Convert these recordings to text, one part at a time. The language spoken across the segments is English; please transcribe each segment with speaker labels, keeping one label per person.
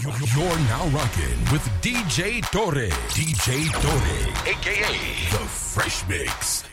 Speaker 1: You're now rocking with DJ Torre. DJ Torre, aka The Fresh Mix.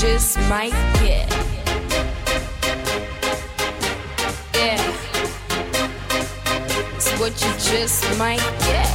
Speaker 2: just
Speaker 3: might get. Yeah. It's what you just might get.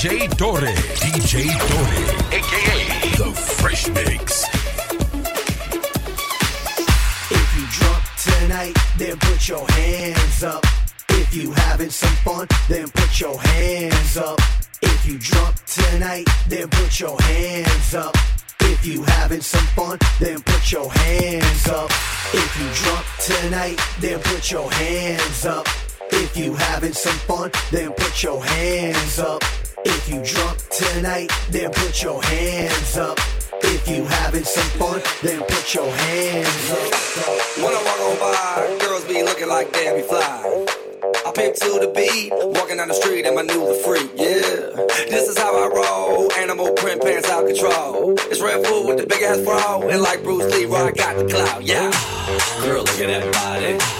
Speaker 1: DJ Torre. DJ Torre, aka The Fresh Mix.
Speaker 4: If you drunk tonight, then put your hands up. If you having some fun, then put your hands up. If you drunk tonight, then put your hands up. If you having some fun, then put your hands up. If you drunk tonight, then put your hands up. If you having some fun, then put your hands up. If you drunk tonight, then put your hands up. If you having some fun, then put your hands up.
Speaker 5: When I walk on by, girls be looking like Debbie Fly. I pimp to the beat, walking down the street and my new the freak, yeah. This is how I roll, animal print pants out control. It's Red Foo with the big ass bra, and like Bruce Lee, I got the clout, yeah. Girl, look at that body.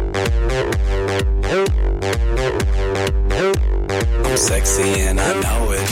Speaker 5: I'm sexy and I know it.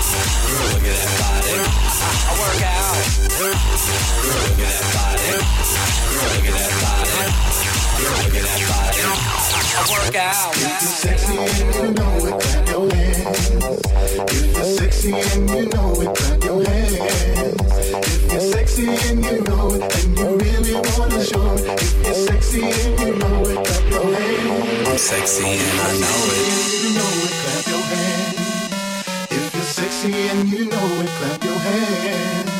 Speaker 5: Look at that body. I work out. Look at that body. Look at that body. Look at that body. I work out.
Speaker 6: sexy and you know it, clap your hands. If you're sexy and you know it, clap your hands. If you're sexy and you know it, and you really wanna show it. If you're sexy and you know it, clap your hands.
Speaker 5: I'm sexy and I know it.
Speaker 6: You know it, clap your hands. Sexy and you know it, clap your hands.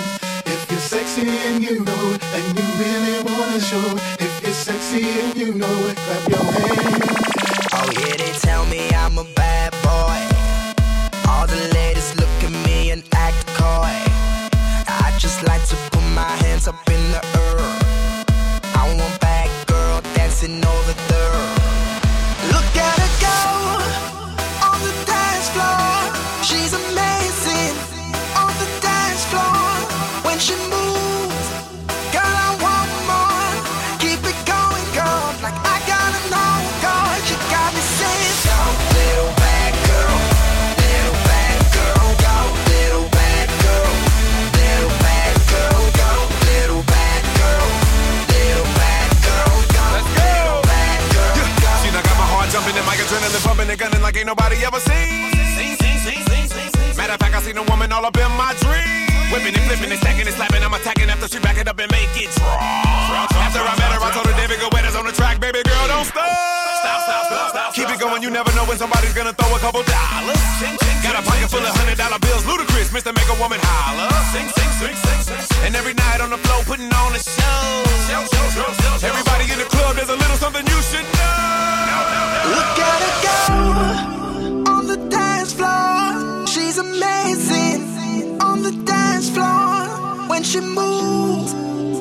Speaker 6: If you're sexy and you know it, and you really wanna show it. If you're sexy and you know it, clap your hands.
Speaker 7: Oh yeah, they tell me I'm a bad boy. All the ladies look at me and act coy. I just like to
Speaker 8: ever seen. Matter of fact, I seen a woman all up in my dream. Whipping and flipping and stacking and slapping. I'm attacking after she back it up and make it drop. After I met her, I told her David Guetta's on the track. Baby girl, don't stop. Stop, stop, stop, stop. Keep it going, you never know when somebody's gonna throw a couple dollars. Got a pocket full of hundred dollar bills, Ludacris, Mr. Make a Woman holler. Sing, sing, sing, sing, sing. And every night on the floor, putting on a show. Everybody in the club, there's a little something you should know.
Speaker 7: Look at her go on the dance floor. She's amazing on the dance floor when she moves.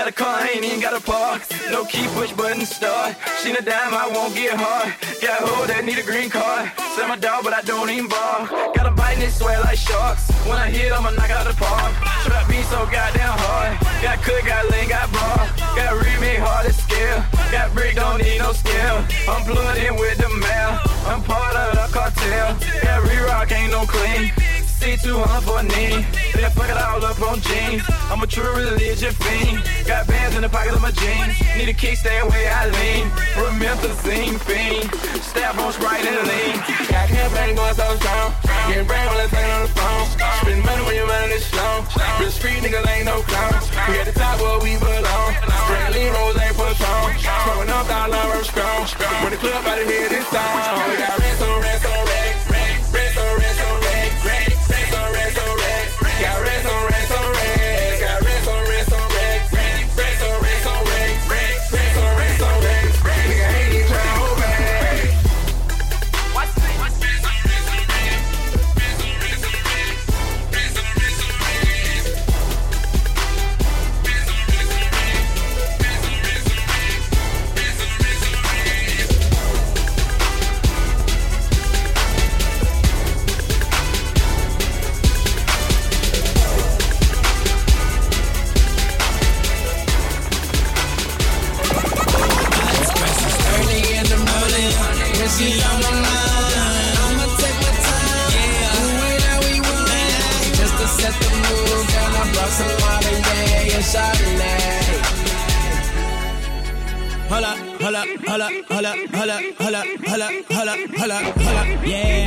Speaker 7: Got
Speaker 9: a
Speaker 10: car, I ain't even got a park. No key, push button, start. She a dime, I won't get hard. Got a hoe that need a green card. Sell my dog, but I don't even bar. Got a bite and it sweat like sharks. When I hit, I'ma knock out the park. Trap me so goddamn hard. Got cook, got lean, got bar. Got remake hard to scale. Got brick, don't need no skill. I'm in with the mail. I'm part of the cartel. Got re-rock, ain't no clean. C200 for a knee. Then fuck it all up on jeans. I'm a true religion fiend. Got bands in the pocket of my jeans. Need a kickstand way I lean. Promethazine fiend. Stab on Sprite and lean. Got campaign going so strong. Getting brain while I'm on the phone. Spend money when you're running this slow. Real street niggas ain't no clowns. We at the top where we belong. Lean rolls ain't for strong. Smoking up dollar, I'm strong. When the club out of here, this song. We got rest on rest on hold
Speaker 9: up, hold up, hold up, hold up, yeah.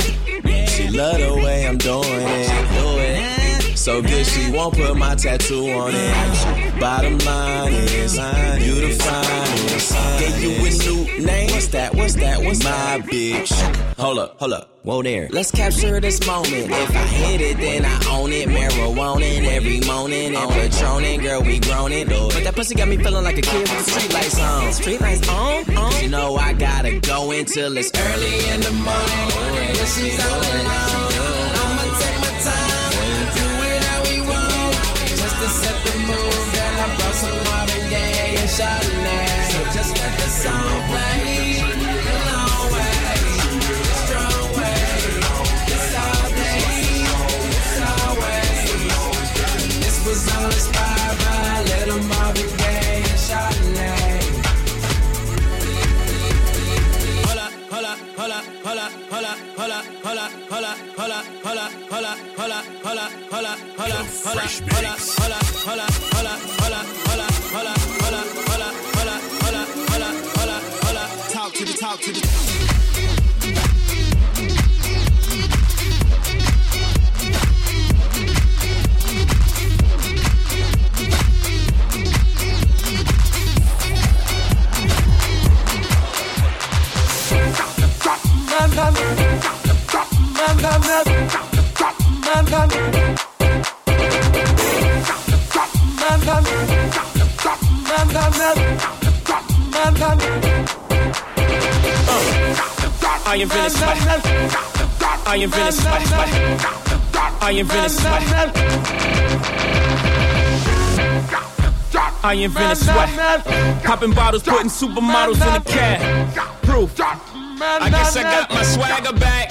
Speaker 11: She love the way I'm doing it. Do it. So good she won't put my tattoo on it. Bottom line is, you the finest. Gave you a new name. What's that? What's that? What's my bitch? Hold up, hold up. Whoa there. Let's capture this moment. If I hit it, then I own it. Marijuana every morning and patroning. Girl, we grown it. But that pussy got me feeling like a kid with the street lights on. Street lights on? on. You know I gotta go until it's early in the morning. When she's all alone.
Speaker 9: I
Speaker 12: am Venice sweat. I am Venice sweat. I am Venice sweat. I am Venice sweat. Popping bottles, putting supermodels in the cab. Proof. I guess I got my swagger back.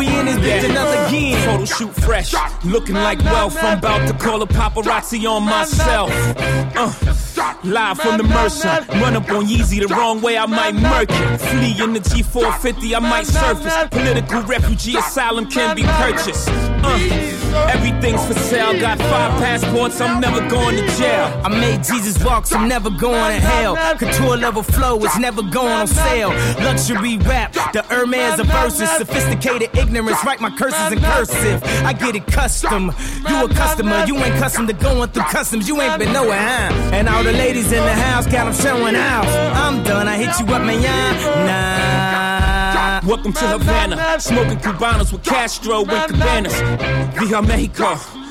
Speaker 9: we in this bitch another again.
Speaker 12: Photo shoot fresh, looking like wealth. I'm about to call a paparazzi on myself. Uh, live from the Mercer, run up on Yeezy the wrong way, I might murk it. Flee in the G450, I might surface. Political refugee asylum can be purchased. Uh, everything's for sale, got five passports, I'm never going to jail.
Speaker 9: I made Jesus walk, so I'm never going to hell. Couture level flow is never going on sale. Luxury rap, the Hermes of verses. Sophisticated ignorance, write my curses in cursive. I get it custom. You a customer, you ain't custom to going through customs. You ain't been nowhere, huh? And all the ladies in the house got them showing out. I'm done, I hit you up, man. Nah.
Speaker 12: Welcome to Havana, smoking Cubanos with Castro and Cabanas. Via Mexico.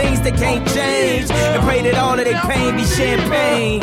Speaker 9: things that can't change. And pray that all of their pain be champagne.